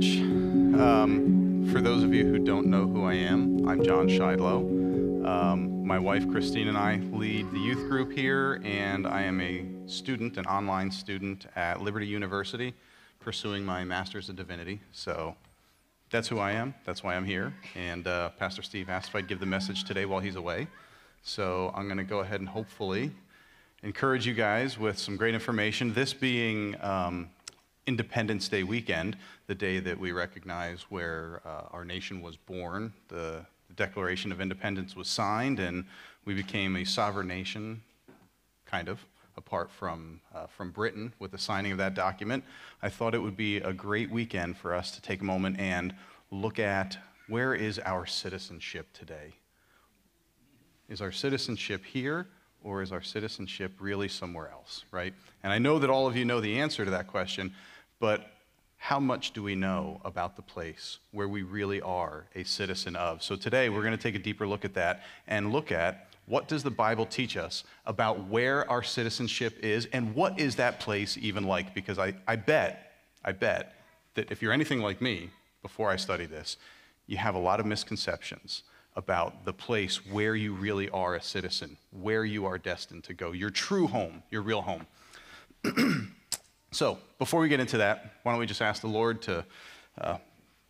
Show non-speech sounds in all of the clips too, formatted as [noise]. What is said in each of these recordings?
Church. Um, for those of you who don't know who I am, I'm Jon Schiedlo. Um, my wife Christine and I lead the youth group here, and I am a student, an online student at Liberty University, pursuing my Master's of Divinity. So that's who I am. That's why I'm here. And uh, Pastor Steve asked if I'd give the message today while he's away. So I'm going to go ahead and hopefully encourage you guys with some great information. This being um, Independence Day weekend, the day that we recognize where uh, our nation was born. The, the, Declaration of Independence was signed, and we became a sovereign nation, kind of, apart from, uh, from Britain with the signing of that document. I thought it would be a great weekend for us to take a moment and look at where is our citizenship today? Is our citizenship here? or is our citizenship really somewhere else, right? And I know that all of you know the answer to that question, but how much do we know about the place where we really are a citizen of? So today we're going to take a deeper look at that and look at what does the Bible teach us about where our citizenship is and what is that place even like? Because I, I bet, I bet that if you're anything like me, before I study this, you have a lot of misconceptions about the place where you really are a citizen, where you are destined to go, your true home, your real home. [clears throat] So, before we get into that, why don't we just ask the Lord to uh,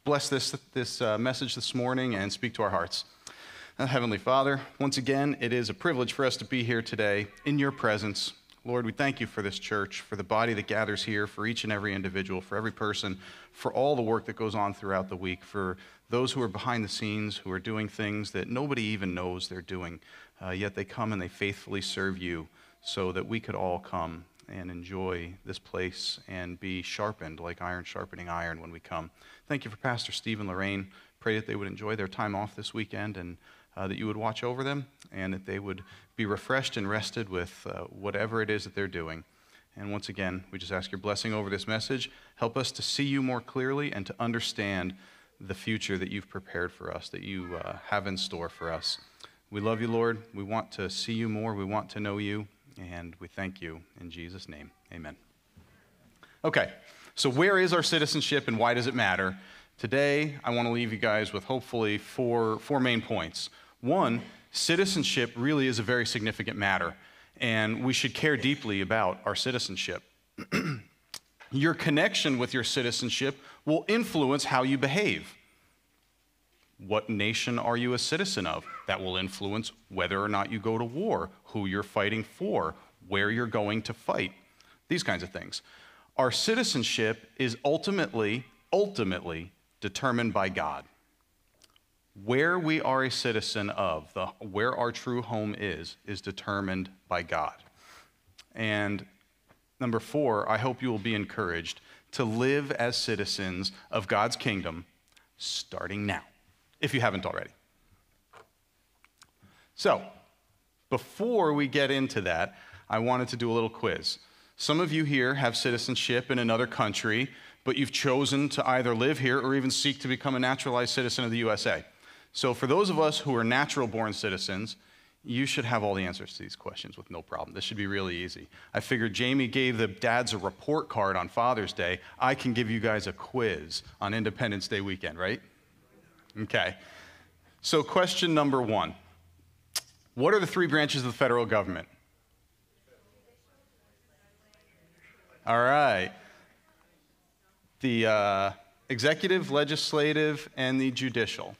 bless this, this uh, message this morning and speak to our hearts. Uh, Heavenly Father, once again, it is a privilege for us to be here today in your presence. Lord, we thank you for this church, for the body that gathers here, for each and every individual, for every person, for all the work that goes on throughout the week, for those who are behind the scenes, who are doing things that nobody even knows they're doing, uh, yet they come and they faithfully serve you so that we could all come and enjoy this place and be sharpened like iron sharpening iron when we come. Thank you for Pastor Steve and Lorraine. Pray that they would enjoy their time off this weekend and uh, that you would watch over them and that they would be refreshed and rested with uh, whatever it is that they're doing. And once again, we just ask your blessing over this message. Help us to see you more clearly and to understand the future that you've prepared for us, that you uh, have in store for us. We love you, Lord. We want to see you more. We want to know you. And we thank you in Jesus' name. Amen. Okay, so where is our citizenship and why does it matter? Today, I want to leave you guys with hopefully four, four main points. One, citizenship really is a very significant matter, and we should care deeply about our citizenship. [clears throat] your connection with your citizenship will influence how you behave. What nation are you a citizen of? That will influence whether or not you go to war, who you're fighting for, where you're going to fight, these kinds of things. Our citizenship is ultimately, ultimately determined by God. Where we are a citizen of, the, where our true home is, is determined by God. And number four, I hope you will be encouraged to live as citizens of God's kingdom starting now if you haven't already. So, before we get into that, I wanted to do a little quiz. Some of you here have citizenship in another country, but you've chosen to either live here or even seek to become a naturalized citizen of the USA. So, for those of us who are natural born citizens, you should have all the answers to these questions with no problem. This should be really easy. I figured Jamie gave the dads a report card on Father's Day. I can give you guys a quiz on Independence Day weekend, right? Okay. So, question number one What are the three branches of the federal government? All right. The uh, executive, legislative, and the judicial.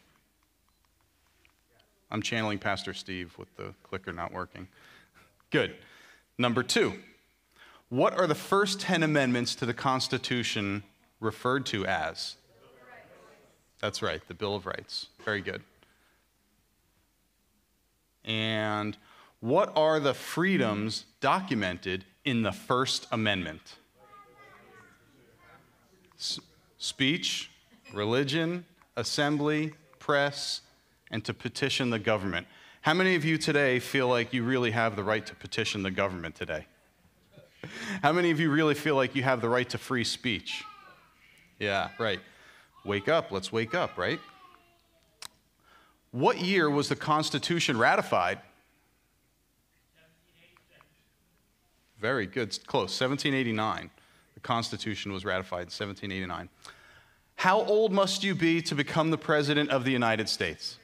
I'm channeling Pastor Steve with the clicker not working. Good. Number two, what are the first 10 amendments to the Constitution referred to as? That's right, the Bill of Rights. Very good. And what are the freedoms documented in the First Amendment? S- speech, religion, assembly, press, and to petition the government. How many of you today feel like you really have the right to petition the government today? How many of you really feel like you have the right to free speech? Yeah, right. Wake up, let's wake up, right? What year was the Constitution ratified? Very good, close, 1789. The Constitution was ratified in 1789. How old must you be to become the President of the United States?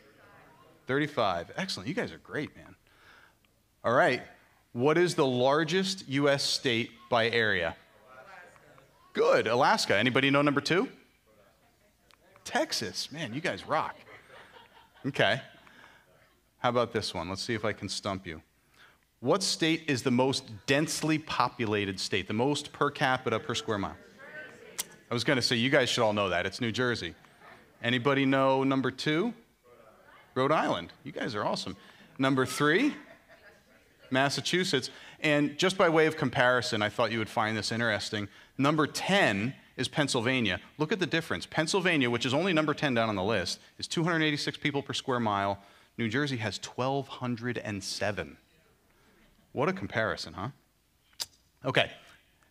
35. Excellent. You guys are great, man. All right. What is the largest U.S. state by area? Good. Alaska. Anybody know number two? Texas. Man, you guys rock. Okay. How about this one? Let's see if I can stump you. What state is the most densely populated state, the most per capita per square mile? I was going to say you guys should all know that. It's New Jersey. Anybody know number 2? Rhode Island. You guys are awesome. Number 3? Massachusetts. And just by way of comparison, I thought you would find this interesting. Number 10 is Pennsylvania. Look at the difference. Pennsylvania, which is only number 10 down on the list, is 286 people per square mile. New Jersey has 1,207. What a comparison, huh? Okay.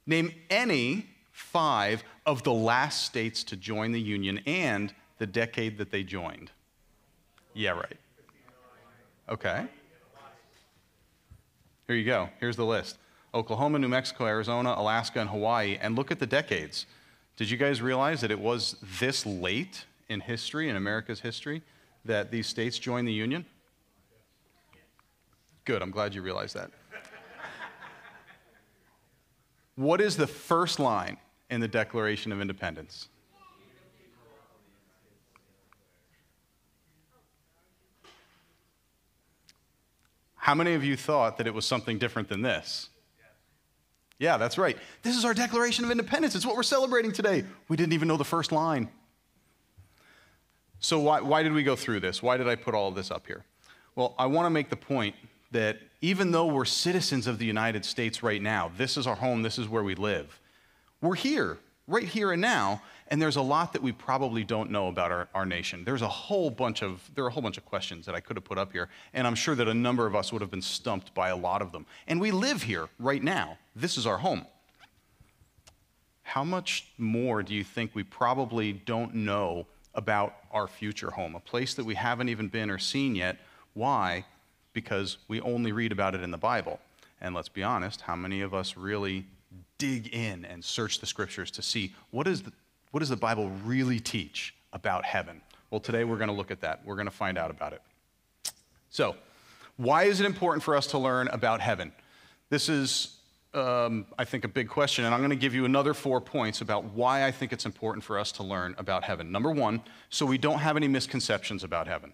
Name any five of the last states to join the Union and the decade that they joined. Yeah, right. Okay. Here you go. Here's the list Oklahoma, New Mexico, Arizona, Alaska, and Hawaii. And look at the decades. Did you guys realize that it was this late in history, in America's history, that these states joined the Union? Good, I'm glad you realized that. what is the first line in the Declaration of Independence? How many of you thought that it was something different than this? Yeah, that's right. This is our Declaration of Independence. It's what we're celebrating today. We didn't even know the first line. So, why, why did we go through this? Why did I put all of this up here? Well, I want to make the point that even though we're citizens of the United States right now, this is our home, this is where we live, we're here, right here and now, and there's a lot that we probably don't know about our, our nation. There's a whole bunch of, there are a whole bunch of questions that I could have put up here, and I'm sure that a number of us would have been stumped by a lot of them. And we live here right now. This is our home. How much more do you think we probably don't know about our future home, a place that we haven't even been or seen yet? Why? Because we only read about it in the Bible. And let's be honest, how many of us really dig in and search the scriptures to see what is the, what does the Bible really teach about heaven? Well, today we're going to look at that. We're going to find out about it. So, why is it important for us to learn about heaven? This is, um, I think, a big question, and I'm going to give you another four points about why I think it's important for us to learn about heaven. Number one, so we don't have any misconceptions about heaven.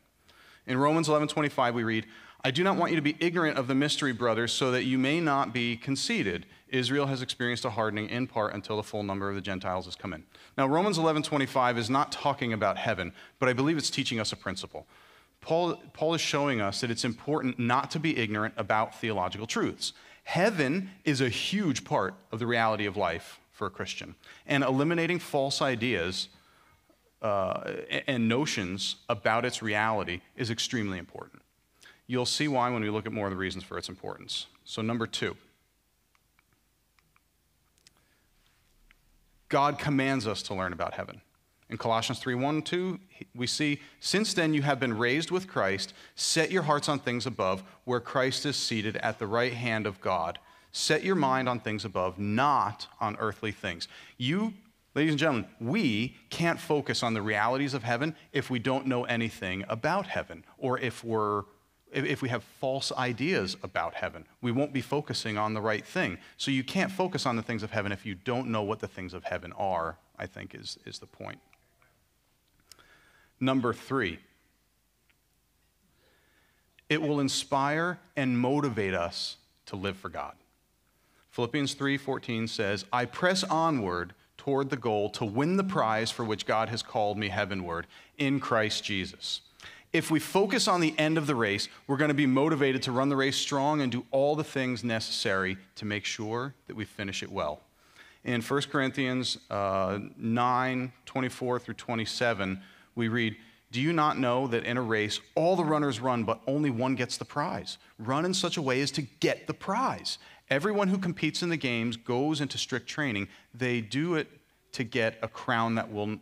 In Romans 11:25, we read, "I do not want you to be ignorant of the mystery, brothers, so that you may not be conceited. Israel has experienced a hardening in part until the full number of the Gentiles has come in." Now, Romans 11:25 is not talking about heaven, but I believe it's teaching us a principle. Paul, Paul is showing us that it's important not to be ignorant about theological truths. Heaven is a huge part of the reality of life for a Christian, and eliminating false ideas uh, and notions about its reality is extremely important. You'll see why when we look at more of the reasons for its importance. So, number two, God commands us to learn about heaven. In Colossians 3 1 2, we see, Since then you have been raised with Christ, set your hearts on things above, where Christ is seated at the right hand of God. Set your mind on things above, not on earthly things. You, ladies and gentlemen, we can't focus on the realities of heaven if we don't know anything about heaven or if we're if we have false ideas about heaven, we won't be focusing on the right thing. So you can't focus on the things of heaven if you don't know what the things of heaven are, I think is, is the point. Number three, it will inspire and motivate us to live for God. Philippians 3:14 says, "I press onward toward the goal to win the prize for which God has called me heavenward in Christ Jesus." If we focus on the end of the race, we're going to be motivated to run the race strong and do all the things necessary to make sure that we finish it well. In 1 Corinthians uh, 9 24 through 27, we read, Do you not know that in a race all the runners run, but only one gets the prize? Run in such a way as to get the prize. Everyone who competes in the games goes into strict training. They do it to get a crown that will,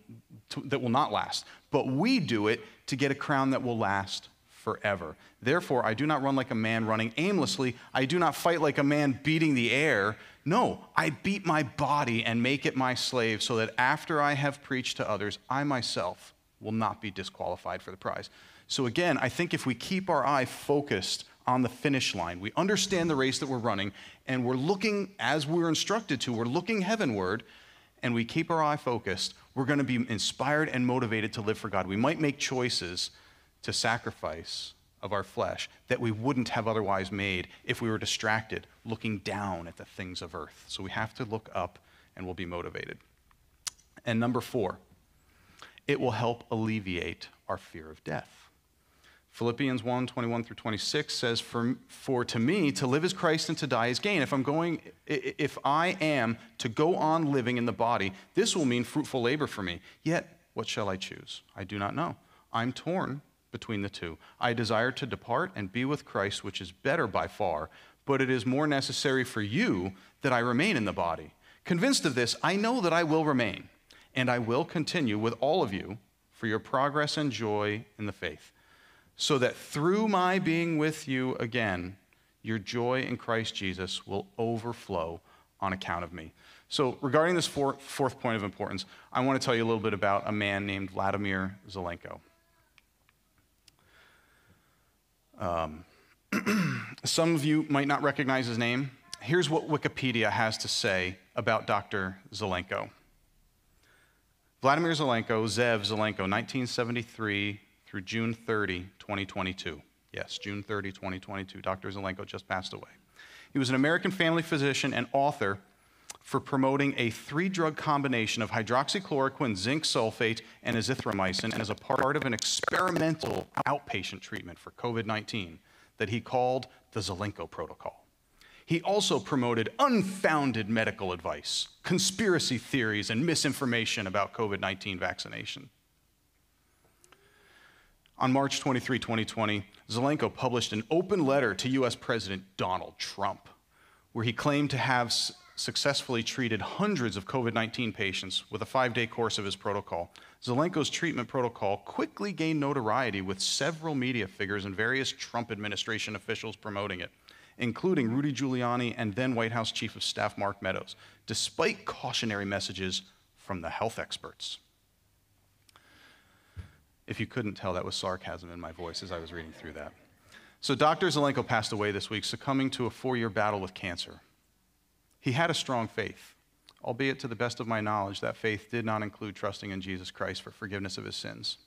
to, that will not last, but we do it to get a crown that will last forever. Therefore, I do not run like a man running aimlessly. I do not fight like a man beating the air. No, I beat my body and make it my slave, so that after I have preached to others, I myself will not be disqualified for the prize. So, again, I think if we keep our eye focused on the finish line, we understand the race that we're running, and we're looking as we're instructed to, we're looking heavenward, and we keep our eye focused, we're going to be inspired and motivated to live for God. We might make choices to sacrifice of our flesh that we wouldn't have otherwise made if we were distracted looking down at the things of earth. So we have to look up and we'll be motivated. And number four, it will help alleviate our fear of death. Philippians 1 21 through 26 says, for, for to me, to live is Christ and to die is gain. If I'm going, if I am to go on living in the body, this will mean fruitful labor for me. Yet, what shall I choose? I do not know. I'm torn between the two. I desire to depart and be with Christ, which is better by far, but it is more necessary for you that I remain in the body. Convinced of this, I know that I will remain, and I will continue with all of you for your progress and joy in the faith so that through my being with you again, your joy in Christ Jesus will overflow on account of me. So, regarding this fourth, point of importance, I want to tell you a little bit about a man named Vladimir Zelenko. Um, [clears throat] some of you might not recognize his name. Here's what Wikipedia has to say about Dr. Zelenko. Vladimir Zelenko, Zev Zelenko, 1973 through June 30, 2022. Yes, June 30, 2022. Dr. Zelenko just passed away. He was an American family physician and author for promoting a three drug combination of hydroxychloroquine, zinc sulfate, and azithromycin as a part of an experimental outpatient treatment for COVID 19 that he called the Zelenko Protocol. He also promoted unfounded medical advice, conspiracy theories, and misinformation about COVID 19 vaccination. On March 23, 2020, Zelenko published an open letter to US President Donald Trump, where he claimed to have successfully treated hundreds of COVID 19 patients with a five day course of his protocol. Zelenko's treatment protocol quickly gained notoriety with several media figures and various Trump administration officials promoting it, including Rudy Giuliani and then White House Chief of Staff Mark Meadows, despite cautionary messages from the health experts. If you couldn't tell, that was sarcasm in my voice as I was reading through that. So, Dr. Zelenko passed away this week, succumbing to a four year battle with cancer. He had a strong faith, albeit to the best of my knowledge, that faith did not include trusting in Jesus Christ for forgiveness of his sins.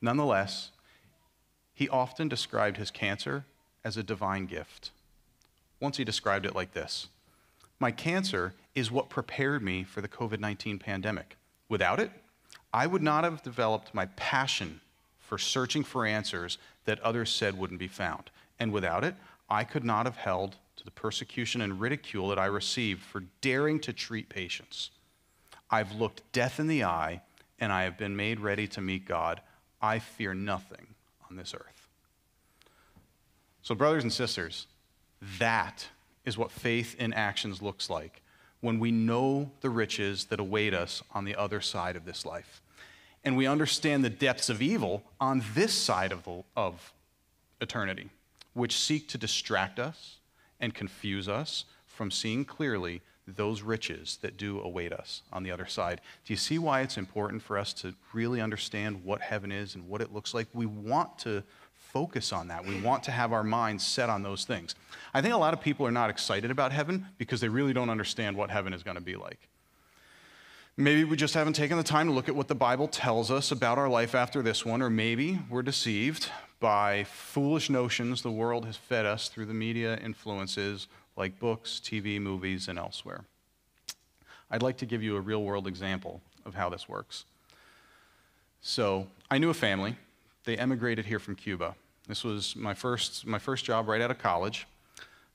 Nonetheless, he often described his cancer as a divine gift. Once he described it like this My cancer is what prepared me for the COVID 19 pandemic. Without it, I would not have developed my passion for searching for answers that others said wouldn't be found. And without it, I could not have held to the persecution and ridicule that I received for daring to treat patients. I've looked death in the eye, and I have been made ready to meet God. I fear nothing on this earth. So, brothers and sisters, that is what faith in actions looks like when we know the riches that await us on the other side of this life and we understand the depths of evil on this side of, the, of eternity, which seek to distract us and confuse us from seeing clearly those riches that do await us on the other side. Do you see why it's important for us to really understand what heaven is and what it looks like? We want to focus on that. We want to have our minds set on those things. I think a lot of people are not excited about heaven because they really don't understand what heaven is going to be like. Maybe we just haven't taken the time to look at what the Bible tells us about our life after this one, or maybe we're deceived by foolish notions the world has fed us through the media influences like books, TV, movies, and elsewhere. I'd like to give you a real world example of how this works. So, I knew a family. They emigrated here from Cuba. This was my first, my first job right out of college.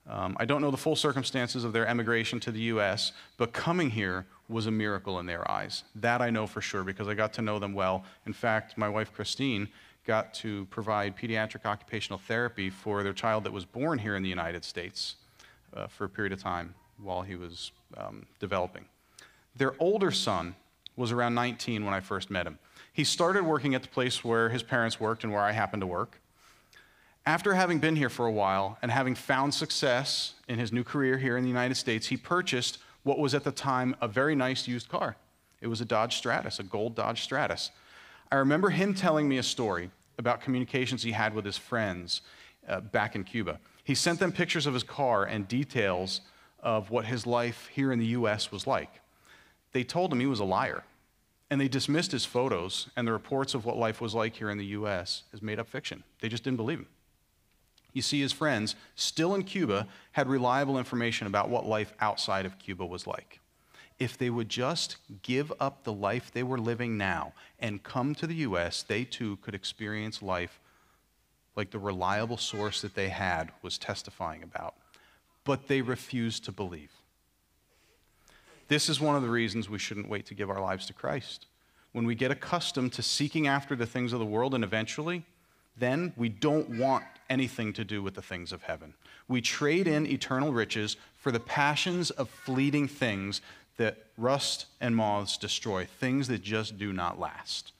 Um, I don't know the full circumstances of their emigration to the U.S., but coming here was a miracle in their eyes. That I know for sure because I got to know them well. In fact, my wife Christine got to provide pediatric occupational therapy for their child that was born here in the United States uh, for a period of time while he was um, developing. Their older son was around 19 when I first met him. He started working at the place where his parents worked and where I happened to work. After having been here for a while and having found success in his new career here in the United States, he purchased what was at the time a very nice used car. It was a Dodge Stratus, a gold Dodge Stratus. I remember him telling me a story about communications he had with his friends uh, back in Cuba. He sent them pictures of his car and details of what his life here in the US was like. They told him he was a liar, and they dismissed his photos and the reports of what life was like here in the US as made up fiction. They just didn't believe him. You see, his friends, still in Cuba, had reliable information about what life outside of Cuba was like. If they would just give up the life they were living now and come to the U.S., they too could experience life like the reliable source that they had was testifying about. But they refused to believe. This is one of the reasons we shouldn't wait to give our lives to Christ. When we get accustomed to seeking after the things of the world and eventually, then we don't want anything to do with the things of heaven. We trade in eternal riches for the passions of fleeting things that rust and moths destroy, things that just do not last.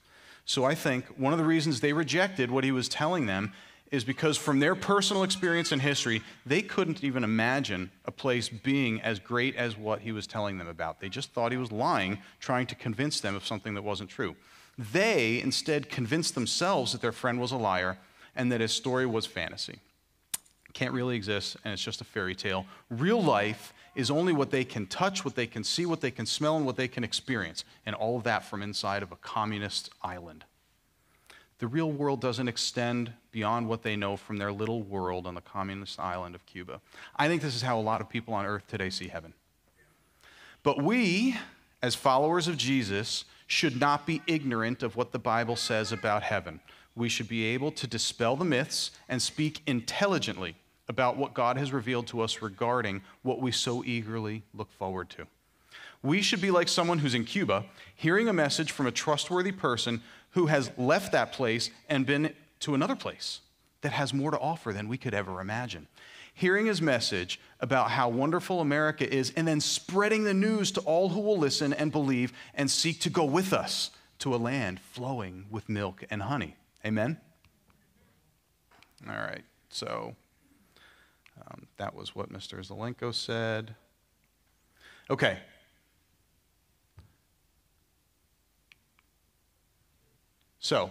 So I think one of the reasons they rejected what he was telling them is because from their personal experience and history, they couldn't even imagine a place being as great as what he was telling them about. They just thought he was lying, trying to convince them of something that wasn't true. They instead convinced themselves that their friend was a liar and that his story was fantasy. Can't really exist, and it's just a fairy tale. Real life is only what they can touch, what they can see, what they can smell, and what they can experience, and all of that from inside of a communist island. The real world doesn't extend beyond what they know from their little world on the communist island of Cuba. I think this is how a lot of people on earth today see heaven. But we, as followers of Jesus, should not be ignorant of what the Bible says about heaven we should be able to dispel the myths and speak intelligently about what God has revealed to us regarding what we so eagerly look forward to. We should be like someone who's in Cuba, hearing a message from a trustworthy person who has left that place and been to another place that has more to offer than we could ever imagine. Hearing his message about how wonderful America is, and then spreading the news to all who will listen and believe and seek to go with us to a land flowing with milk and honey. Amen? All right, so um, that was what Mr. Zelenko said. Okay. So,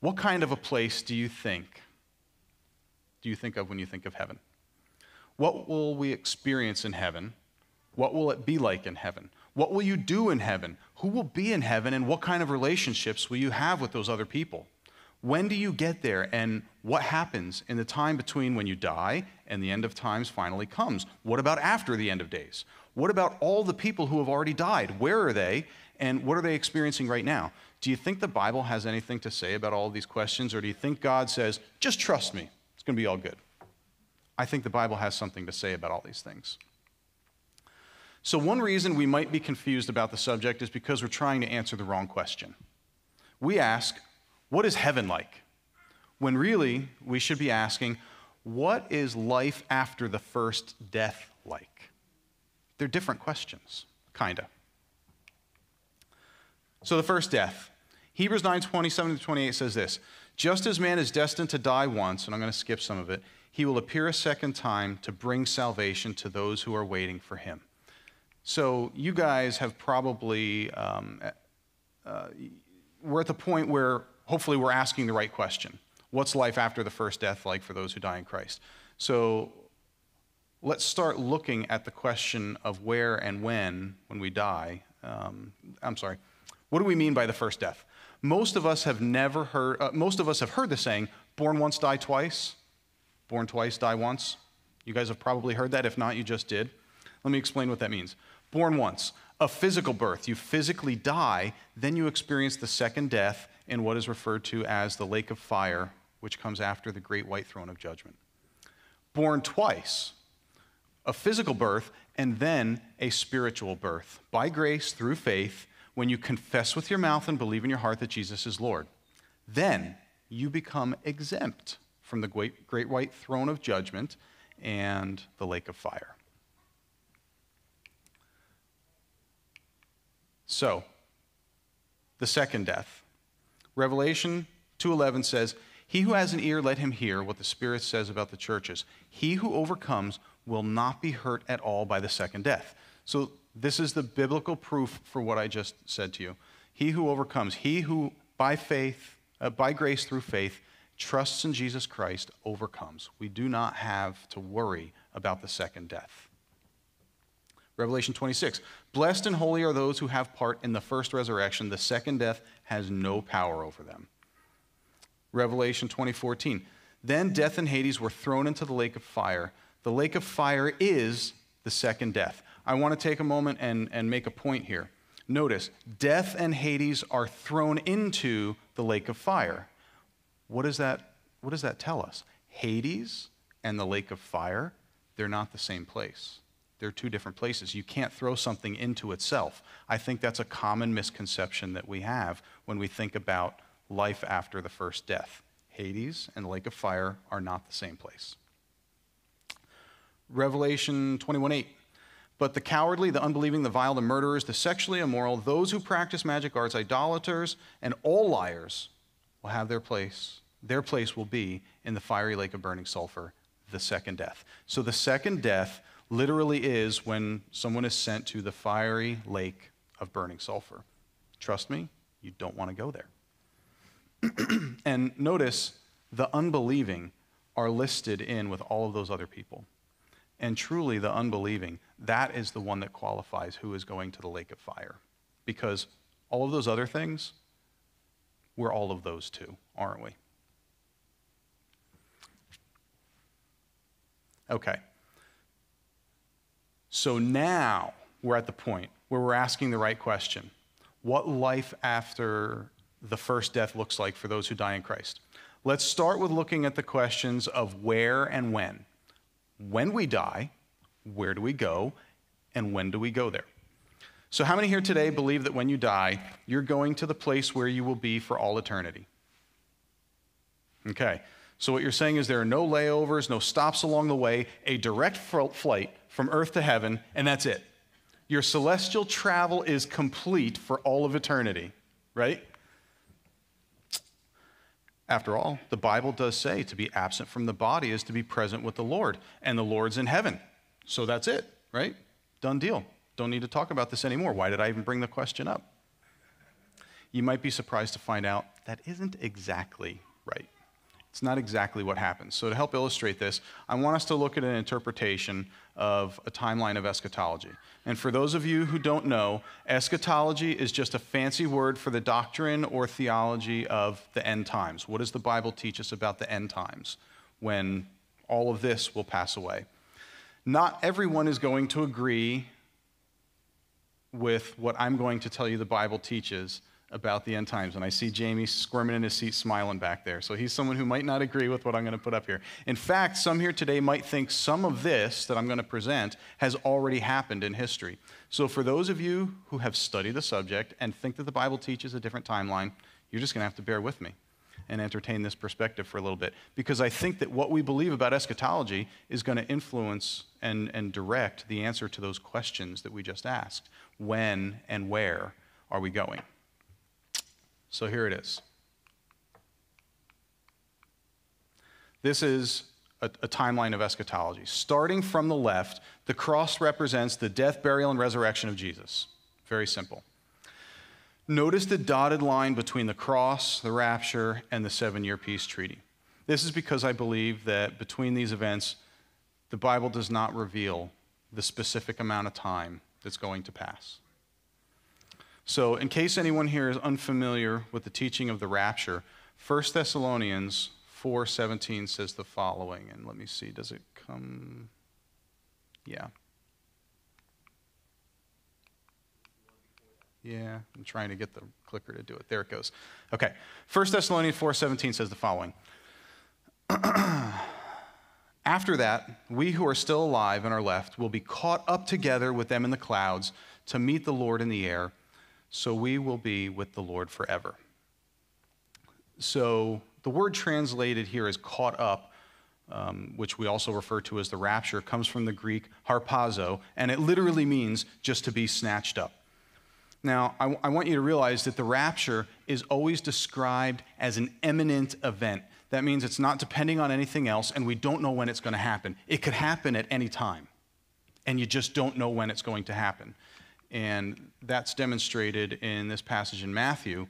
what kind of a place do you think do you think of when you think of heaven? What will we experience in heaven? What will it be like in heaven? What will you do in heaven? Who will be in heaven and what kind of relationships will you have with those other people? When do you get there, and what happens in the time between when you die and the end of times finally comes? What about after the end of days? What about all the people who have already died? Where are they, and what are they experiencing right now? Do you think the Bible has anything to say about all these questions, or do you think God says, just trust me, it's going to be all good? I think the Bible has something to say about all these things. So, one reason we might be confused about the subject is because we're trying to answer the wrong question. We ask, what is heaven like? When really, we should be asking, what is life after the first death like? They're different questions, kind of. So the first death. Hebrews 9 27 to 28 says this Just as man is destined to die once, and I'm going to skip some of it, he will appear a second time to bring salvation to those who are waiting for him. So you guys have probably, um, uh, we're at the point where hopefully we're asking the right question. What's life after the first death like for those who die in Christ? So let's start looking at the question of where and when, when we die. Um, I'm sorry. What do we mean by the first death? Most of us have never heard, uh, most of us have heard the saying, born once, die twice. Born twice, die once. You guys have probably heard that. If not, you just did. Let me explain what that means. Born once, a physical birth. You physically die, then you experience the second death, in what is referred to as the lake of fire, which comes after the great white throne of judgment. Born twice, a physical birth and then a spiritual birth by grace through faith when you confess with your mouth and believe in your heart that Jesus is Lord. Then you become exempt from the great, great white throne of judgment and the lake of fire. So, the second death Revelation 2:11 says, He who has an ear, let him hear what the Spirit says about the churches. He who overcomes will not be hurt at all by the second death. So, this is the biblical proof for what I just said to you. He who overcomes, he who by faith, uh, by grace through faith, trusts in Jesus Christ, overcomes. We do not have to worry about the second death. Revelation 26 Blessed and holy are those who have part in the first resurrection. The second death has no power over them. Revelation 20:14 Then death and Hades were thrown into the lake of fire. The lake of fire is the second death. I want to take a moment and, and make a point here. Notice, death and Hades are thrown into the lake of fire. What does that, what does that tell us? Hades and the lake of fire, they're not the same place. They're two different places. You can't throw something into itself. I think that's a common misconception that we have when we think about life after the first death. Hades and the lake of fire are not the same place. Revelation 21 8. But the cowardly, the unbelieving, the vile, the murderers, the sexually immoral, those who practice magic arts, idolaters, and all liars will have their place. Their place will be in the fiery lake of burning sulfur, the second death. So the second death literally is when someone is sent to the fiery lake of burning sulfur. Trust me, you don't want to go there. [clears throat] and notice the unbelieving are listed in with all of those other people. And truly, the unbelieving, that is the one that qualifies who is going to the lake of fire. Because all of those other things, we're all of those too, aren't we? Okay. So now we're at the point where we're asking the right question what life after the first death looks like for those who die in Christ. Let's start with looking at the questions of where and when. When we die, where do we go, and when do we go there? So, how many here today believe that when you die, you're going to the place where you will be for all eternity? Okay, so what you're saying is there are no layovers, no stops along the way, a direct flight from earth to heaven, and that's it. Your celestial travel is complete for all of eternity, right? After all, the Bible does say to be absent from the body is to be present with the Lord, and the Lord's in heaven. So that's it, right? Done deal. Don't need to talk about this anymore. Why did I even bring the question up? You might be surprised to find out that isn't exactly right. It's not exactly what happens. So, to help illustrate this, I want us to look at an interpretation of a timeline of eschatology. And for those of you who don't know, eschatology is just a fancy word for the doctrine or theology of the end times. What does the Bible teach us about the end times when all of this will pass away? Not everyone is going to agree with what I'm going to tell you the Bible teaches about the end times. And I see Jamie squirming in his seat, smiling back there. So he's someone who might not agree with what I'm going to put up here. In fact, some here today might think some of this that I'm going to present has already happened in history. So for those of you who have studied the subject and think that the Bible teaches a different timeline, you're just going to have to bear with me and entertain this perspective for a little bit. Because I think that what we believe about eschatology is going to influence and, and direct the answer to those questions that we just asked. When and where are we going? So here it is. This is a, a, timeline of eschatology. Starting from the left, the cross represents the death, burial, and resurrection of Jesus. Very simple. Notice the dotted line between the cross, the rapture, and the seven year peace treaty. This is because I believe that between these events, the Bible does not reveal the specific amount of time that's going to pass. So, in case anyone here is unfamiliar with the teaching of the rapture, 1 Thessalonians 4:17 says the following, and let me see, does it come? Yeah. Yeah, I'm trying to get the clicker to do it. There it goes. Okay. 1 Thessalonians 4:17 says the following. [clears throat] After that, we who are still alive and are left will be caught up together with them in the clouds to meet the Lord in the air so we will be with the Lord forever. So the word translated here as caught up, um, which we also refer to as the rapture, comes from the Greek harpazo, and it literally means just to be snatched up. Now, I, I want you to realize that the rapture is always described as an imminent event. That means it's not depending on anything else, and we don't know when it's going to happen. It could happen at any time, and you just don't know when it's going to happen. And that's demonstrated in this passage in Matthew.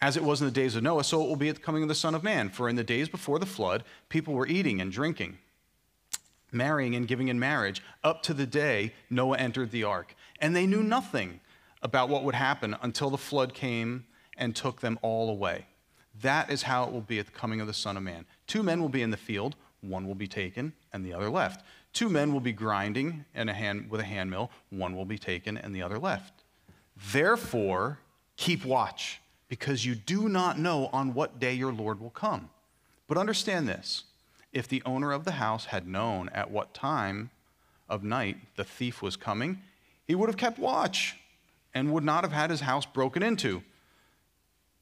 As it was in the days of Noah, so it will be at the coming of the Son of Man. For in the days before the flood, people were eating and drinking, marrying and giving in marriage, up to the day Noah entered the ark. And they knew nothing about what would happen until the flood came and took them all away. That is how it will be at the coming of the Son of Man. Two men will be in the field, one will be taken and the other left. Two men will be grinding in a hand, with a handmill, one will be taken and the other left. Therefore, keep watch, because you do not know on what day your Lord will come. But understand this if the owner of the house had known at what time of night the thief was coming, he would have kept watch and would not have had his house broken into.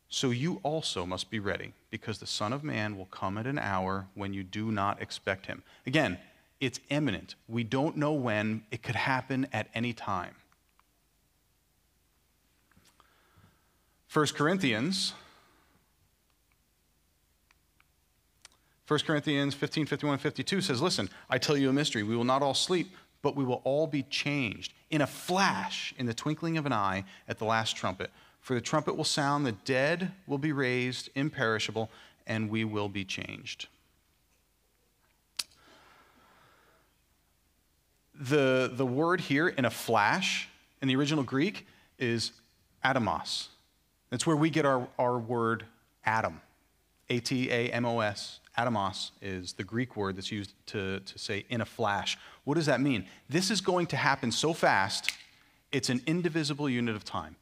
So you also must be ready, because the Son of Man will come at an hour when you do not expect him. Again, it's imminent. We don't know when, it could happen at any time. 1 Corinthians 1 Corinthians 15, 51, 52 says, Listen, I tell you a mystery. We will not all sleep, but we will all be changed in a flash, in the twinkling of an eye, at the last trumpet. For the trumpet will sound, the dead will be raised imperishable, and we will be changed. The, the word here in a flash in the original Greek is atomos. That's where we get our, our word atom. A T A M O S. Atomos is the Greek word that's used to, to say in a flash. What does that mean? This is going to happen so fast, it's an indivisible unit of time.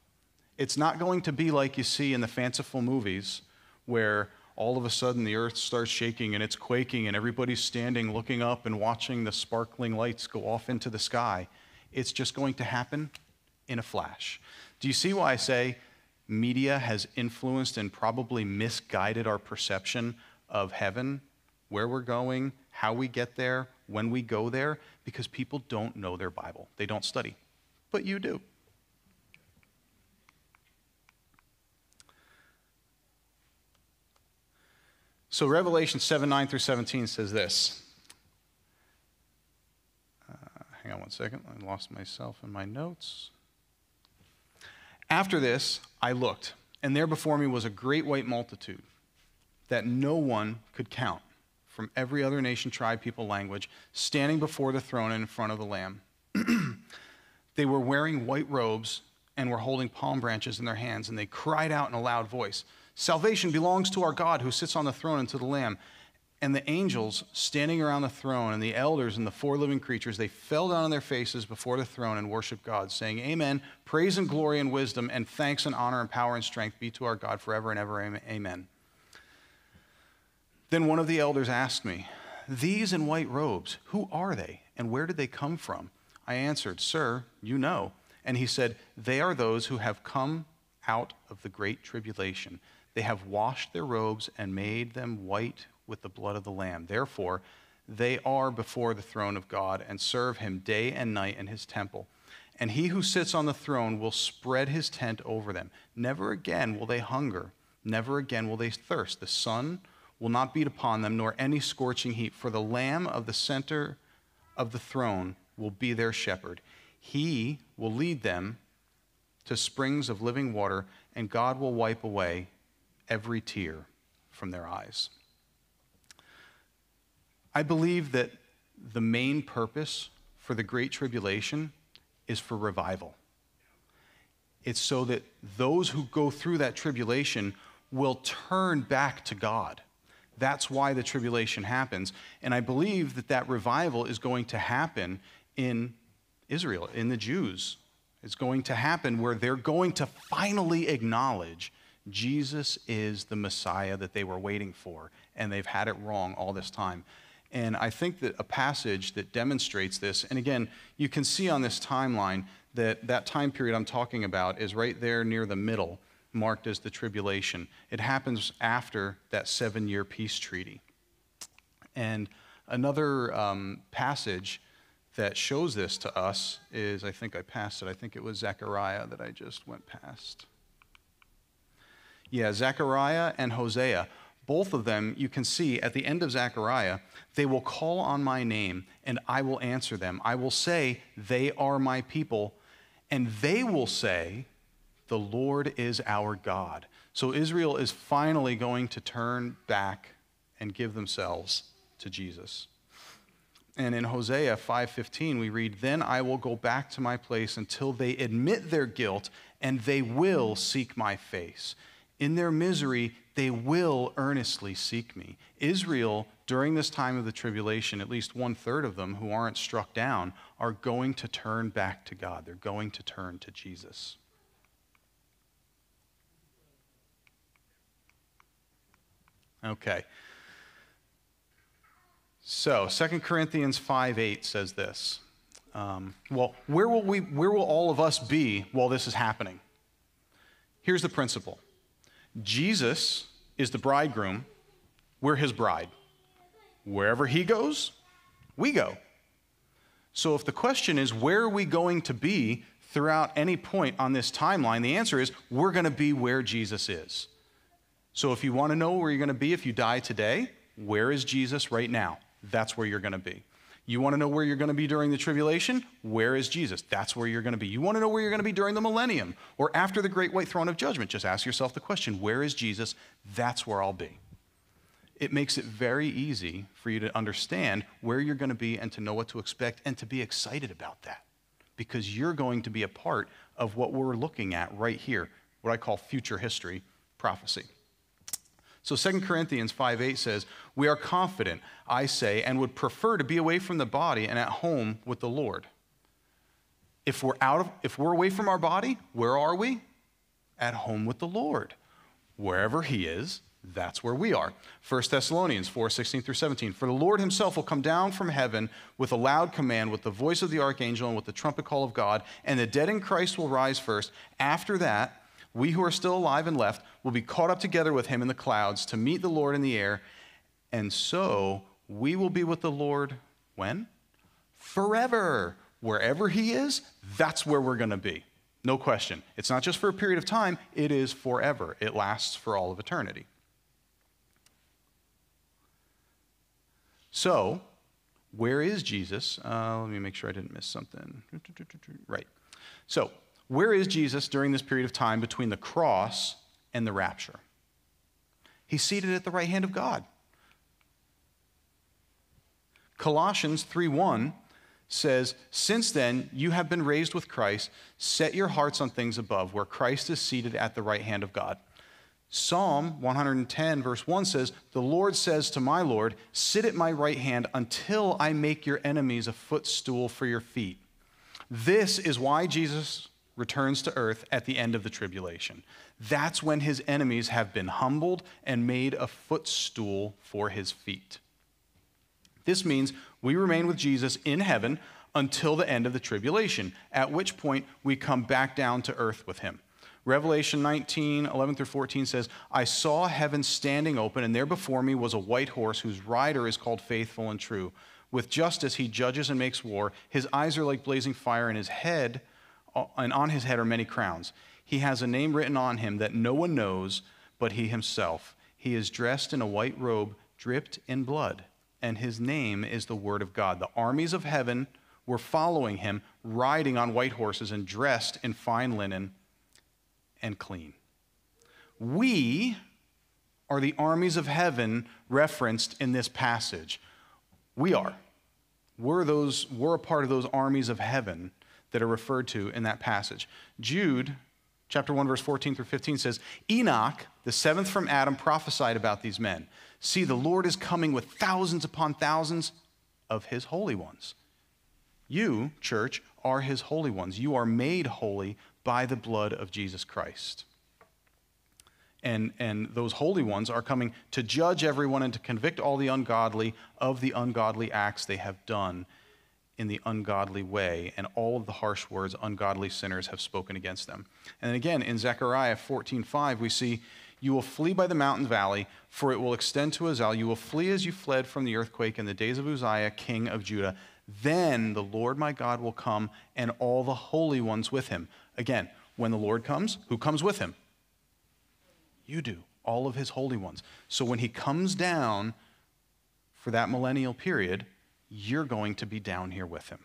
It's not going to be like you see in the fanciful movies where all of a sudden the earth starts shaking and it's quaking and everybody's standing looking up and watching the sparkling lights go off into the sky. It's just going to happen in a flash. Do you see why I say media has influenced and probably misguided our perception of heaven, where we're going, how we get there, when we go there? Because people don't know their Bible, they don't study. But you do. So, Revelation 7 9 through 17 says this. Uh, hang on one second. I lost myself in my notes. After this, I looked, and there before me was a great white multitude that no one could count from every other nation, tribe, people, language, standing before the throne and in front of the Lamb. [clears throat] they were wearing white robes and were holding palm branches in their hands, and they cried out in a loud voice. Salvation belongs to our God who sits on the throne and to the Lamb. And the angels standing around the throne and the elders and the four living creatures, they fell down on their faces before the throne and worshiped God, saying, Amen. Praise and glory and wisdom and thanks and honor and power and strength be to our God forever and ever. Amen. Then one of the elders asked me, These in white robes, who are they and where did they come from? I answered, Sir, you know. And he said, They are those who have come out of the great tribulation they have washed their robes and made them white with the blood of the Lamb. Therefore, they are before the throne of God and serve him day and night in his temple. And he who sits on the throne will spread his tent over them. Never again will they hunger, never again will they thirst. The sun will not beat upon them, nor any scorching heat, for the Lamb of the center of the throne will be their shepherd. He will lead them to springs of living water, and God will wipe away every tear from their eyes. I believe that the main purpose for the Great Tribulation is for revival. It's so that those who go through that tribulation will turn back to God. That's why the tribulation happens. And I believe that that revival is going to happen in Israel, in the Jews. It's going to happen where they're going to finally acknowledge Jesus is the Messiah that they were waiting for, and they've had it wrong all this time. And I think that a passage that demonstrates this, and again, you can see on this timeline that that time period I'm talking about is right there near the middle, marked as the tribulation. It happens after that seven year peace treaty. And another um, passage that shows this to us is I think I passed it. I think it was Zechariah that I just went past. Yeah, Zechariah and Hosea. both of them, you can see at the end of Zechariah, they will call on my name and I will answer them. I will say, They are my people. And they will say, The Lord is our God. So Israel is finally going to turn back and give themselves to Jesus. And in Hosea 5:15 we read, "Then I will go back to my place until they admit their guilt and they will seek my face. In their misery they will earnestly seek me." Israel during this time of the tribulation, at least one third of them who aren't struck down are going to turn back to God. They're going to turn to Jesus. Okay. So, 2 Corinthians 5 8 says this. Um, well, where will, we, where will all of us be while this is happening? Here's the principle Jesus is the bridegroom, we're his bride. Wherever he goes, we go. So, if the question is, where are we going to be throughout any point on this timeline, the answer is, we're going to be where Jesus is. So, if you want to know where you're going to be if you die today, where is Jesus right now? That's where you're going to be. You want to know where you're going to be during the tribulation? Where is Jesus? That's where you're going to be. You want to know where you're going to be during the millennium or after the great white throne of judgment? Just ask yourself the question where is Jesus? That's where I'll be. It makes it very easy for you to understand where you're going to be and to know what to expect and to be excited about that because you're going to be a part of what we're looking at right here, what I call future history prophecy. So 2 Corinthians 5 8 says, We are confident, I say, and would prefer to be away from the body and at home with the Lord. If we're out of if we're away from our body, where are we? At home with the Lord. Wherever he is, that's where we are. 1 Thessalonians 4 16 through 17. For the Lord himself will come down from heaven with a loud command, with the voice of the archangel, and with the trumpet call of God, and the dead in Christ will rise first. After that, we who are still alive and left will be caught up together with him in the clouds to meet the Lord in the air. And so we will be with the Lord when? Forever. Wherever he is, that's where we're going to be. No question. It's not just for a period of time, it is forever. It lasts for all of eternity. So, where is Jesus? Uh, let me make sure I didn't miss something. Right. So, where is Jesus during this period of time between the cross and the rapture? He's seated at the right hand of God. Colossians 3:1 says, "Since then you have been raised with Christ, set your hearts on things above, where Christ is seated at the right hand of God." Psalm 110, verse 1 says, The Lord says to my Lord, Sit at my right hand until I make your enemies a footstool for your feet. This is why Jesus returns to earth at the end of the tribulation. That's when his enemies have been humbled and made a footstool for his feet. This means we remain with Jesus in heaven until the end of the tribulation, at which point we come back down to earth with him. Revelation 19, 11 through 14 says, I saw heaven standing open, and there before me was a white horse whose rider is called Faithful and True. With justice he judges and makes war. His eyes are like blazing fire, and his head and on his head are many crowns. He has a name written on him that no one knows but he himself. He is dressed in a white robe dripped in blood, and his name is the Word of God. The armies of heaven were following him, riding on white horses and dressed in fine linen and clean. We are the armies of heaven referenced in this passage. We are. We're, those, we're a part of those armies of heaven that are referred to in that passage. Jude chapter 1 verse 14 through 15 says, "Enoch, the seventh from Adam, prophesied about these men. See, the Lord is coming with thousands upon thousands of his holy ones. You, church, are his holy ones. You are made holy by the blood of Jesus Christ." And, and those holy ones are coming to judge everyone and to convict all the ungodly of the ungodly acts they have done in the ungodly way, and all of the harsh words ungodly sinners have spoken against them. And again, in Zechariah 14:5, we see, You will flee by the mountain valley, for it will extend to Azal. You will flee as you fled from the earthquake in the days of Uzziah, king of Judah. Then the Lord my God will come, and all the holy ones with him. Again, when the Lord comes, who comes with him? You do. all of his holy ones. So when he comes down for that millennial period, you're going to be down here with him.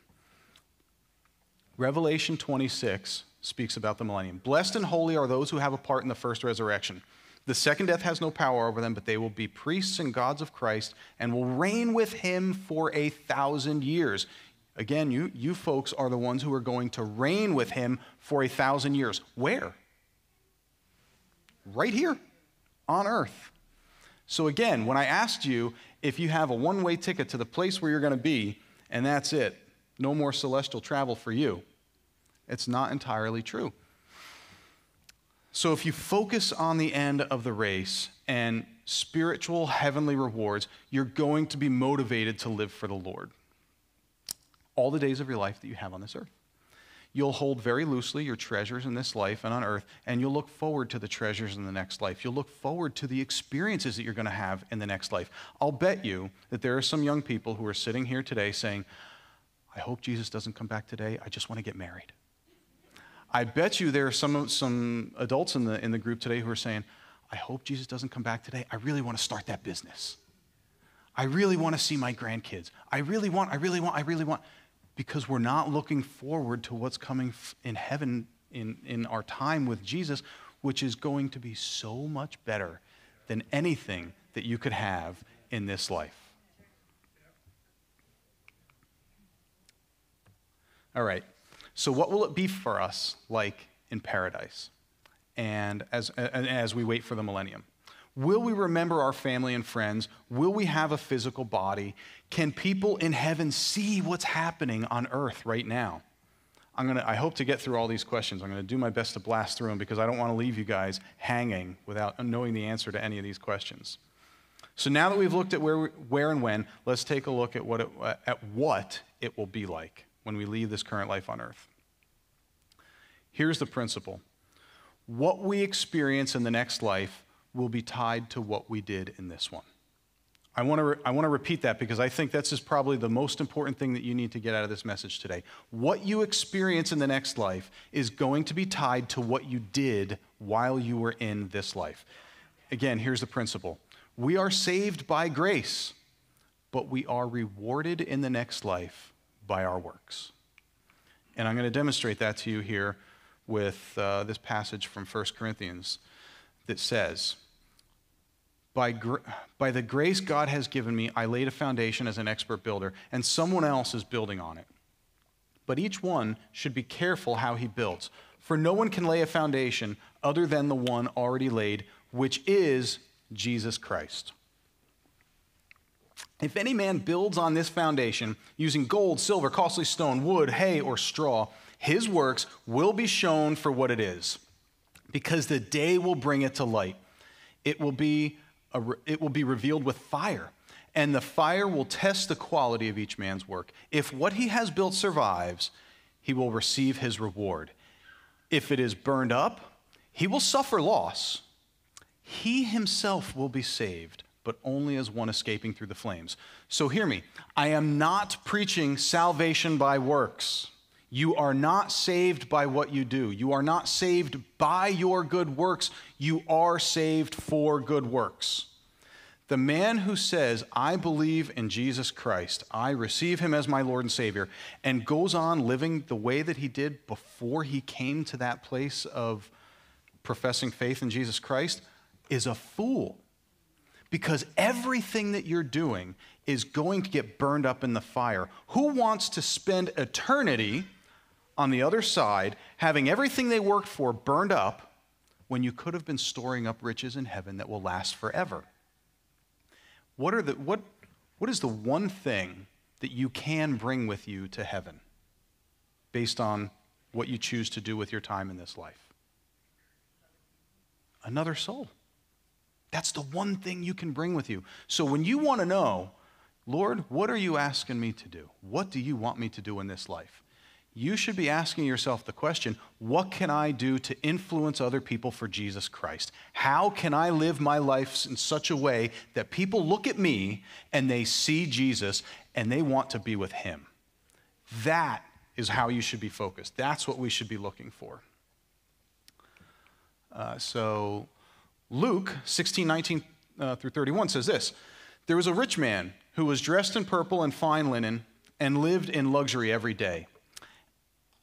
Revelation 26 speaks about the millennium. Blessed and holy are those who have a part in the first resurrection. The second death has no power over them, but they will be priests and gods of Christ and will reign with him for a thousand years. Again, you, you folks are the ones who are going to reign with him for a thousand years. Where? Right here on earth. So, again, when I asked you if you have a one way ticket to the place where you're going to be, and that's it, no more celestial travel for you, it's not entirely true. So, if you focus on the end of the race and spiritual heavenly rewards, you're going to be motivated to live for the Lord all the days of your life that you have on this earth. You'll hold very loosely your treasures in this life and on earth, and you'll look forward to the treasures in the next life. You'll look forward to the experiences that you're going to have in the next life. I'll bet you that there are some young people who are sitting here today saying, I hope Jesus doesn't come back today. I just want to get married. I bet you there are some, some adults in the, in the group today who are saying, I hope Jesus doesn't come back today. I really want to start that business. I really want to see my grandkids. I really want, I really want, I really want. Because we're not looking forward to what's coming in heaven in, in our time with Jesus, which is going to be so much better than anything that you could have in this life. All right. So, what will it be for us like in paradise and as, as we wait for the millennium? Will we remember our family and friends? Will we have a physical body? Can people in heaven see what's happening on earth right now? I'm gonna, I hope to get through all these questions. I'm going to do my best to blast through them because I don't want to leave you guys hanging without knowing the answer to any of these questions. So now that we've looked at where, where and when, let's take a look at what, it, uh, at what it will be like when we leave this current life on earth. Here's the principle what we experience in the next life will be tied to what we did in this one. I want to re- I want to repeat that because I think that's just probably the most important thing that you need to get out of this message today. What you experience in the next life is going to be tied to what you did while you were in this life. Again, here's the principle. We are saved by grace, but we are rewarded in the next life by our works. And I'm going to demonstrate that to you here with uh, this passage from 1 Corinthians that says, by, gr- by the grace God has given me, I laid a foundation as an expert builder, and someone else is building on it. But each one should be careful how he builds, for no one can lay a foundation other than the one already laid, which is Jesus Christ. If any man builds on this foundation using gold, silver, costly stone, wood, hay, or straw, his works will be shown for what it is, because the day will bring it to light. It will be, a, it will be revealed with fire, and the fire will test the quality of each man's work. If what he has built survives, he will receive his reward. If it is burned up, he will suffer loss. He himself will be saved but only as one escaping through the flames. So hear me. I am not preaching salvation by works. You are not saved by what you do. You are not saved by your good works. You are saved for good works. The man who says, I believe in Jesus Christ, I receive him as my Lord and Savior, and goes on living the way that he did before he came to that place of professing faith in Jesus Christ, is a fool because everything that you're doing is going to get burned up in the fire. Who wants to spend eternity on the other side having everything they worked for burned up when you could have been storing up riches in heaven that will last forever? What, are the, what, what is the one thing that you can bring with you to heaven based on what you choose to do with your time in this life? Another soul. That's the one thing you can bring with you. So when you want to know, Lord, what are you asking me to do? What do you want me to do in this life? You should be asking yourself the question what can I do to influence other people for Jesus Christ? How can I live my life in such a way that people look at me and they see Jesus and they want to be with him? That is how you should be focused. That's what we should be looking for. Uh, so Luke 16, 19 uh, through 31 says this There was a rich man who was dressed in purple and fine linen and lived in luxury every day.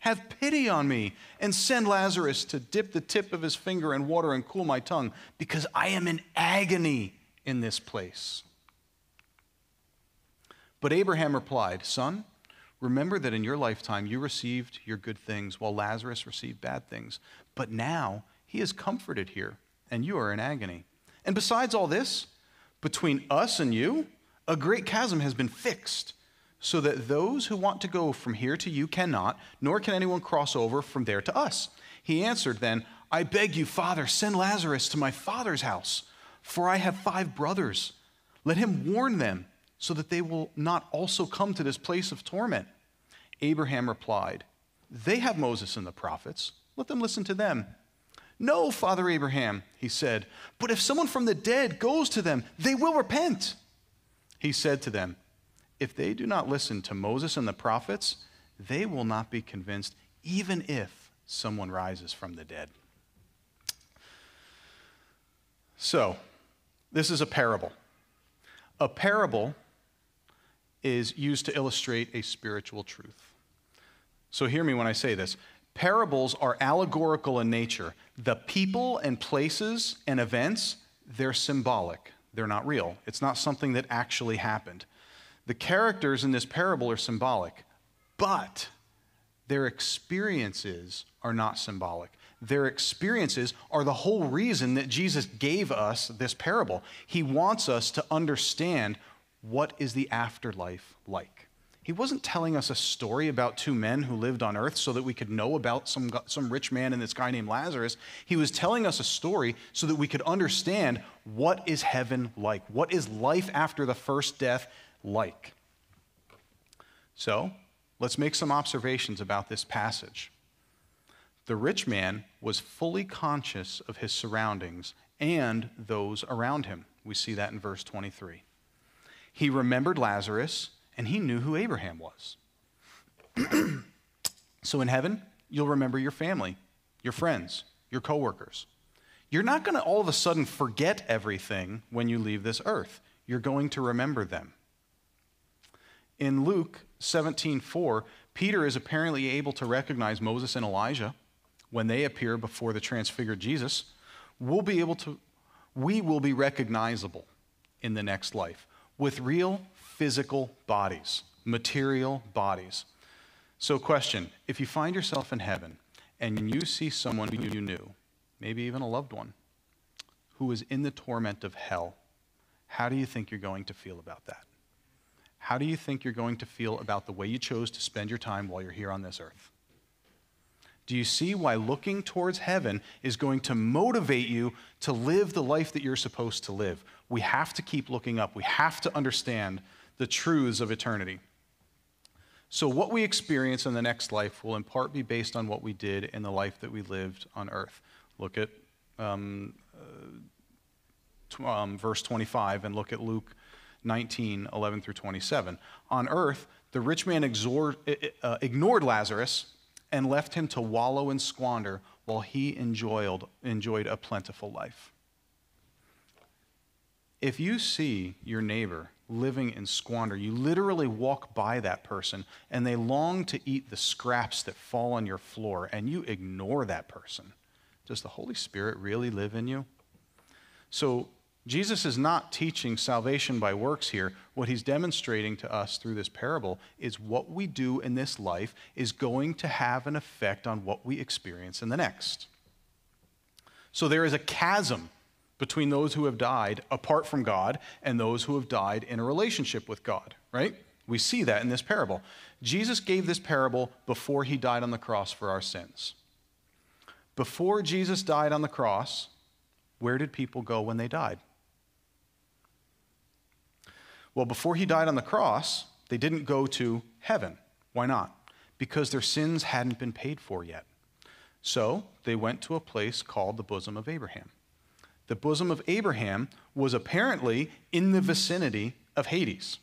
have pity on me and send Lazarus to dip the tip of his finger in water and cool my tongue, because I am in agony in this place. But Abraham replied, Son, remember that in your lifetime you received your good things, while Lazarus received bad things. But now he is comforted here, and you are in agony. And besides all this, between us and you, a great chasm has been fixed, so that those who want to go from here to you cannot, nor can anyone cross over from there to us. He answered then, I beg you, Father, send Lazarus to my father's house, for I have five brothers. Let him warn them, so that they will not also come to this place of torment. Abraham replied, They have Moses and the prophets. Let them listen to them. No, Father Abraham, he said, but if someone from the dead goes to them, they will repent. He said to them, If they do not listen to Moses and the prophets, they will not be convinced, even if someone rises from the dead. So, this is a parable. A parable is used to illustrate a spiritual truth. So, hear me when I say this. Parables are allegorical in nature. The people and places and events, they're symbolic. They're not real. It's not something that actually happened. The characters in this parable are symbolic, but their experiences are not symbolic. Their experiences are the whole reason that Jesus gave us this parable. He wants us to understand what is the afterlife like. He wasn't telling us a story about two men who lived on earth so that we could know about some, some rich man and this guy named Lazarus. He was telling us a story so that we could understand what is heaven like? What is life after the first death like? So, let's make some observations about this passage. The rich man was fully conscious of his surroundings and those around him. We see that in verse 23. He remembered Lazarus and he knew who Abraham was. [clears throat] so in heaven, you'll remember your family, your friends, your coworkers. You're not going to all of a sudden forget everything when you leave this earth. You're going to remember them. In Luke 17:4, Peter is apparently able to recognize Moses and Elijah when they appear before the transfigured Jesus. We'll be able to we will be recognizable in the next life with real physical bodies, material bodies. So, question if you find yourself in heaven and you see someone who you knew, maybe even a loved one, who is in the torment of hell, how do you think you're going to feel about that? How do you think you're going to feel about the way you chose to spend your time while you're here on this earth? Do you see why looking towards heaven is going to motivate you to live the life that you're supposed to live? We have to keep looking up. We have to understand the truths of eternity. So, what we experience in the next life will in part be based on what we did in the life that we lived on earth. Look at um, uh, um, verse 25 and look at Luke 19 11 through 27. On earth, the rich man exor- uh, ignored Lazarus and left him to wallow and squander while he enjoyed, enjoyed a plentiful life. If you see your neighbor living in squander. You literally walk by that person and they long to eat the scraps that fall on your floor and you ignore that person. Does the Holy Spirit really live in you? So, Jesus is not teaching salvation by works here. What he's demonstrating to us through this parable is what we do in this life is going to have an effect on what we experience in the next. So, there is a chasm between those who have died apart from God and those who have died in a relationship with God, right? We see that in this parable. Jesus gave this parable before he died on the cross for our sins. Before Jesus died on the cross, where did people go when they died? Well, before he died on the cross, they didn't go to heaven. Why not? Because their sins hadn't been paid for yet. So they went to a place called the bosom of Abraham. The bosom of Abraham was apparently in the vicinity of Hades.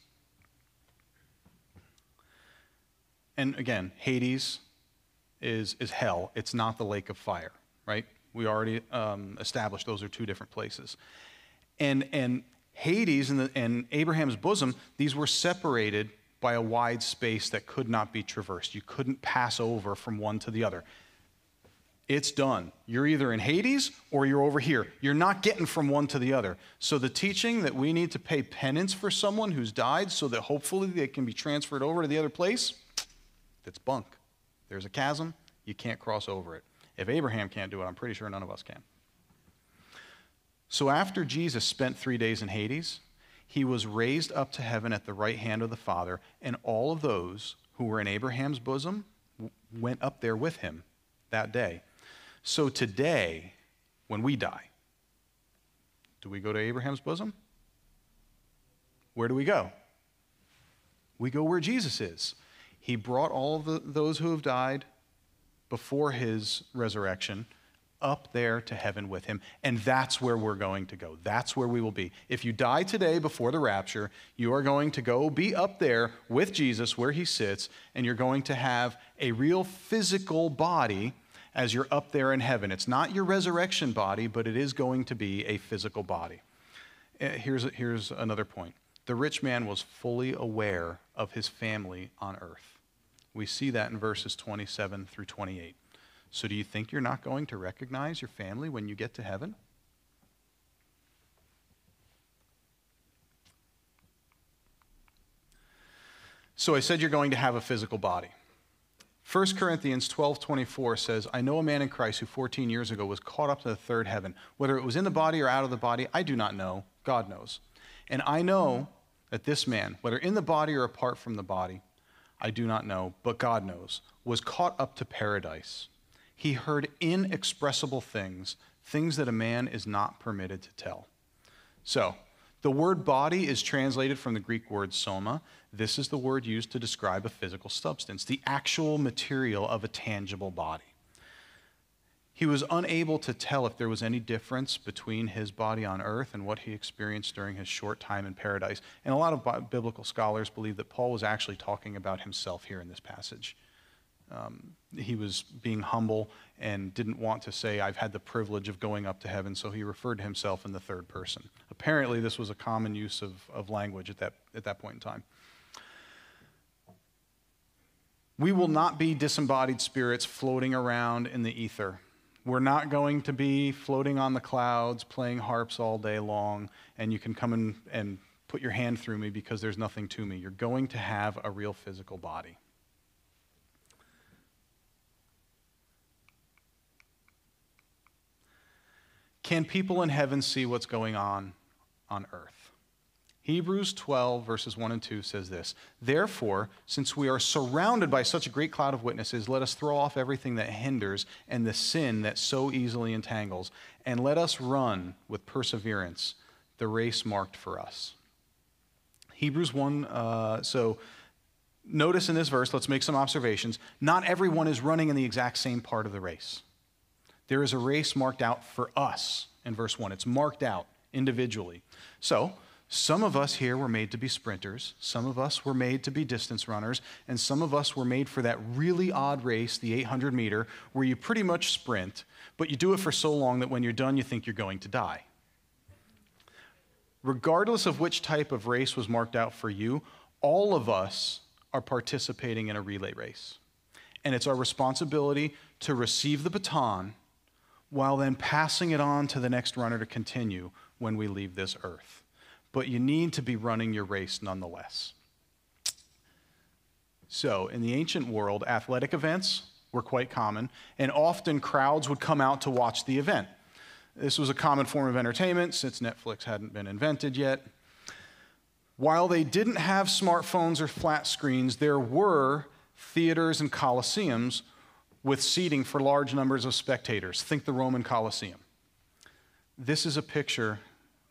And again, Hades is, is hell. It's not the lake of fire, right? We already um, established those are two different places. And, and Hades and, the, and Abraham's bosom, these were separated by a wide space that could not be traversed. You couldn't pass over from one to the other. It's done. You're either in Hades or you're over here. You're not getting from one to the other. So, the teaching that we need to pay penance for someone who's died so that hopefully they can be transferred over to the other place, that's bunk. There's a chasm, you can't cross over it. If Abraham can't do it, I'm pretty sure none of us can. So after Jesus spent three days in Hades, he was raised up to heaven at the right hand of the Father, and all of those who were in Abraham's bosom went up there with him that day. So today, when we die, do we go to Abraham's bosom? Where do we go? We go where Jesus is. He brought all the, those who have died before his resurrection up there to heaven with him. And that's where we're going to go. That's where we will be. If you die today before the rapture, you are going to go be up there with Jesus where he sits, and you're going to have a real physical body as you're up there in heaven. It's not your resurrection body, but it is going to be a physical body. Eh, here's, here's another point the rich man was fully aware of his family on earth. We see that in verses 27 through 28. So, do you think you're not going to recognize your family when you get to heaven? So, I said you're going to have a physical body. 1 Corinthians 12:24 says, I know a man in Christ who 14 years ago was caught up to the third heaven. Whether it was in the body or out of the body, I do not know. God knows. And I know that this man, whether in the body or apart from the body, I do not know, but God knows, was caught up to paradise he heard inexpressible things, things that a man is not permitted to tell. So, the word body is translated from the Greek word soma. This is the word used to describe a physical substance, the actual material of a tangible body. He was unable to tell if there was any difference between his body on earth and what he experienced during his short time in paradise. And a lot of biblical scholars believe that Paul was actually talking about himself here in this passage. Um, he was being humble and didn't want to say, I've had the privilege of going up to heaven, so he referred to himself in the third person. Apparently, this was a common use of, of language at that, at that point in time. We will not be disembodied spirits floating around in the ether. We're not going to be floating on the clouds, playing harps all day long, and you can come in and put your hand through me because there's nothing to me. You're going to have a real physical body. Can people in heaven see what's going on on earth? Hebrews 12, verses 1 and 2 says this Therefore, since we are surrounded by such a great cloud of witnesses, let us throw off everything that hinders and the sin that so easily entangles, and let us run with perseverance the race marked for us. Hebrews 1, uh, so notice in this verse, let's make some observations. Not everyone is running in the exact same part of the race. There is a race marked out for us in verse 1. It's marked out individually. So, some of us here were made to be sprinters, some of us were made to be distance runners, and some of us were made for that really odd race, the 800 meter, where you pretty much sprint, but you do it for so long that when you're done, you think you're going to die. Regardless of which type of race was marked out for you, all of us are participating in a relay race. And it's our responsibility to receive the baton while then passing it on to the next runner to continue when we leave this earth. But you need to be running your race nonetheless. So, in the ancient world, athletic events were quite common, and often crowds would come out to watch the event. This was a common form of entertainment since Netflix hadn't been invented yet. While they didn't have smartphones or flat screens, there were theaters and coliseums with seating for large numbers of spectators. Think the Roman Colosseum. This is a picture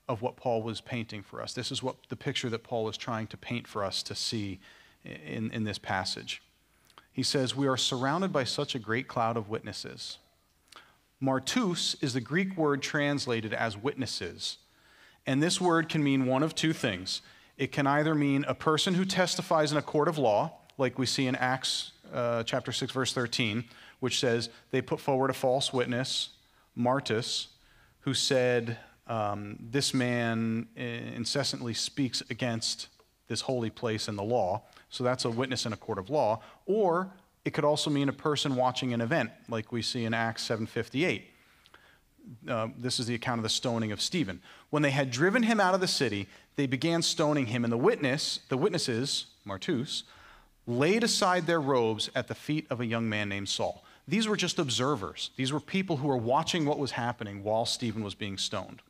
of what Paul was painting for us. This is what the picture that Paul was trying to paint for us to see in, in this passage. He says, We are surrounded by such a great cloud of witnesses. Martus is the Greek word translated as witnesses. And this word can mean one of two things. It can either mean a person who testifies in a court of law, like we see in Acts uh, chapter 6, verse 13, which says they put forward a false witness, Martus, who said, um, This man incessantly speaks against this holy place and the law. So that's a witness in a court of law. Or it could also mean a person watching an event, like we see in Acts 7:58. Uh, this is the account of the stoning of Stephen. When they had driven him out of the city, they began stoning him, and the witness, the witnesses, Martus, laid aside their robes at the feet of a young man named Saul. These were just observers. These were people who were watching what was happening while Stephen was being stoned.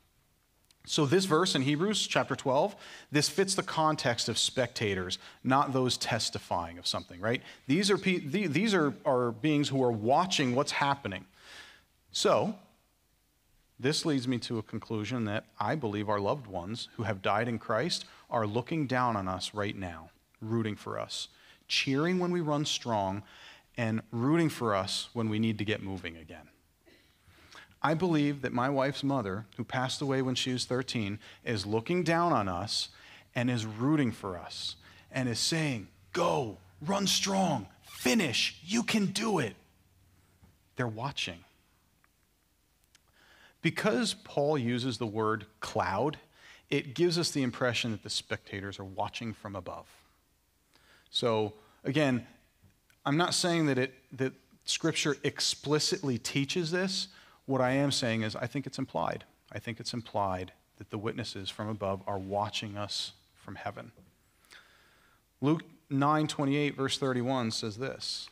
So, this verse in Hebrews chapter 12, this fits the context of spectators, not those testifying of something, right? These are, these are, are beings who are watching what's happening. So, this leads me to a conclusion that I believe our loved ones who have died in Christ are looking down on us right now, rooting for us, cheering when we run strong, and rooting for us when we need to get moving again. I believe that my wife's mother, who passed away when she was 13, is looking down on us and is rooting for us and is saying, Go, run strong, finish, you can do it. They're watching. Because Paul uses the word cloud, it gives us the impression that the spectators are watching from above. So, again, I'm not saying that, it, that Scripture explicitly teaches this, what I am saying is, I think it's implied. I think it's implied that the witnesses from above are watching us from heaven. Luke 9 28, verse 31 says this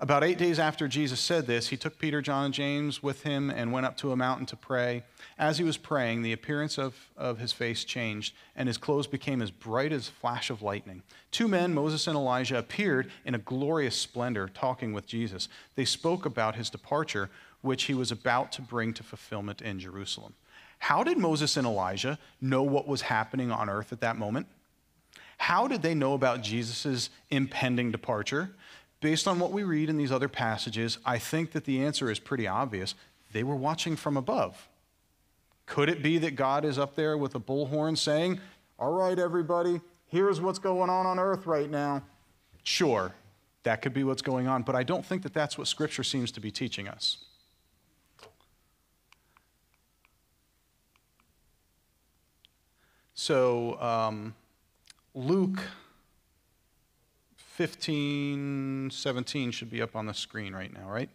about eight days after Jesus said this, he took Peter, John, and James with him and went up to a mountain to pray. As he was praying, the appearance of, of his face changed, and his clothes became as bright as a flash of lightning. Two men, Moses and Elijah, appeared in a glorious splendor, talking with Jesus. They spoke about his departure, which he was about to bring to fulfillment in Jerusalem. How did Moses and Elijah know what was happening on earth at that moment? How did they know about Jesus' impending departure? Based on what we read in these other passages, I think that the answer is pretty obvious. They were watching from above. Could it be that God is up there with a bullhorn saying, All right, everybody, here's what's going on on earth right now? Sure, that could be what's going on, but I don't think that that's what Scripture seems to be teaching us. So, um, Luke 15, 17 should be up on the screen right now, right?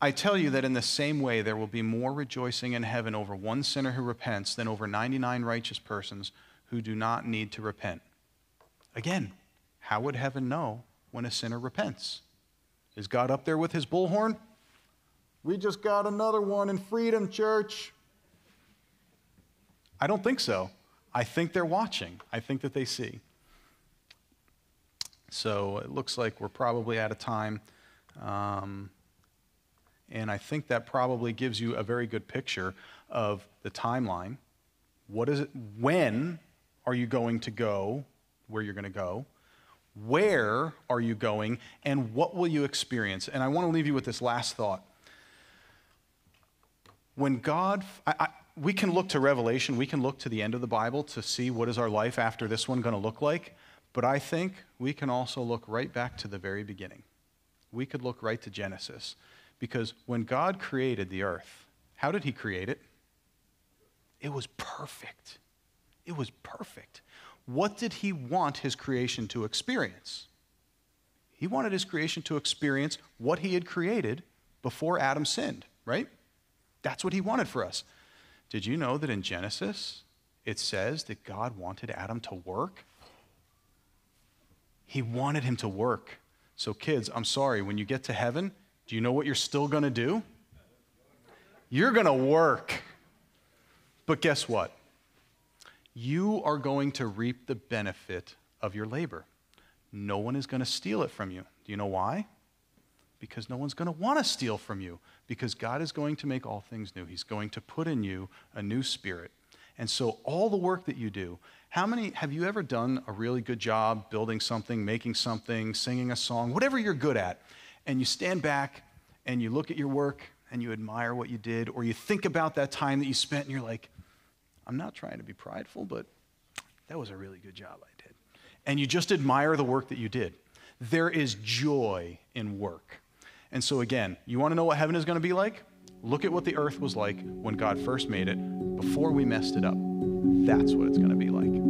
I tell you that in the same way, there will be more rejoicing in heaven over one sinner who repents than over 99 righteous persons who do not need to repent. Again, how would heaven know when a sinner repents? Is God up there with his bullhorn? We just got another one in Freedom Church. I don't think so. I think they're watching, I think that they see. So it looks like we're probably out of time. Um, and I think that probably gives you a very good picture of the timeline. What is it? When are you going to go where you're going to go? Where are you going? And what will you experience? And I want to leave you with this last thought. When God, I, I, we can look to Revelation, we can look to the end of the Bible to see what is our life after this one going to look like. But I think we can also look right back to the very beginning. We could look right to Genesis. Because when God created the earth, how did he create it? It was perfect. It was perfect. What did he want his creation to experience? He wanted his creation to experience what he had created before Adam sinned, right? That's what he wanted for us. Did you know that in Genesis it says that God wanted Adam to work he wanted him to work. So, kids, I'm sorry, when you get to heaven, do you know what you're still going to do? You're going to work. But guess what? You are going to reap the benefit of your labor. No one is going to steal it from you. Do you know why? because no one's going to want to steal from you because God is going to make all things new. He's going to put in you a new spirit. And so, all the work that you do, how many have you ever done a really good job building something, making something, singing a song, whatever you're good at, and you stand back and you look at your work and you admire what you did, or you think about that time that you spent and you're like, I'm not trying to be prideful, but that was a really good job I did. And you just admire the work that you did. There is joy in work. And so, again, you want to know what heaven is going to be like? Look at what the earth was like when God first made it, before we messed it up. That's what it's going to be like.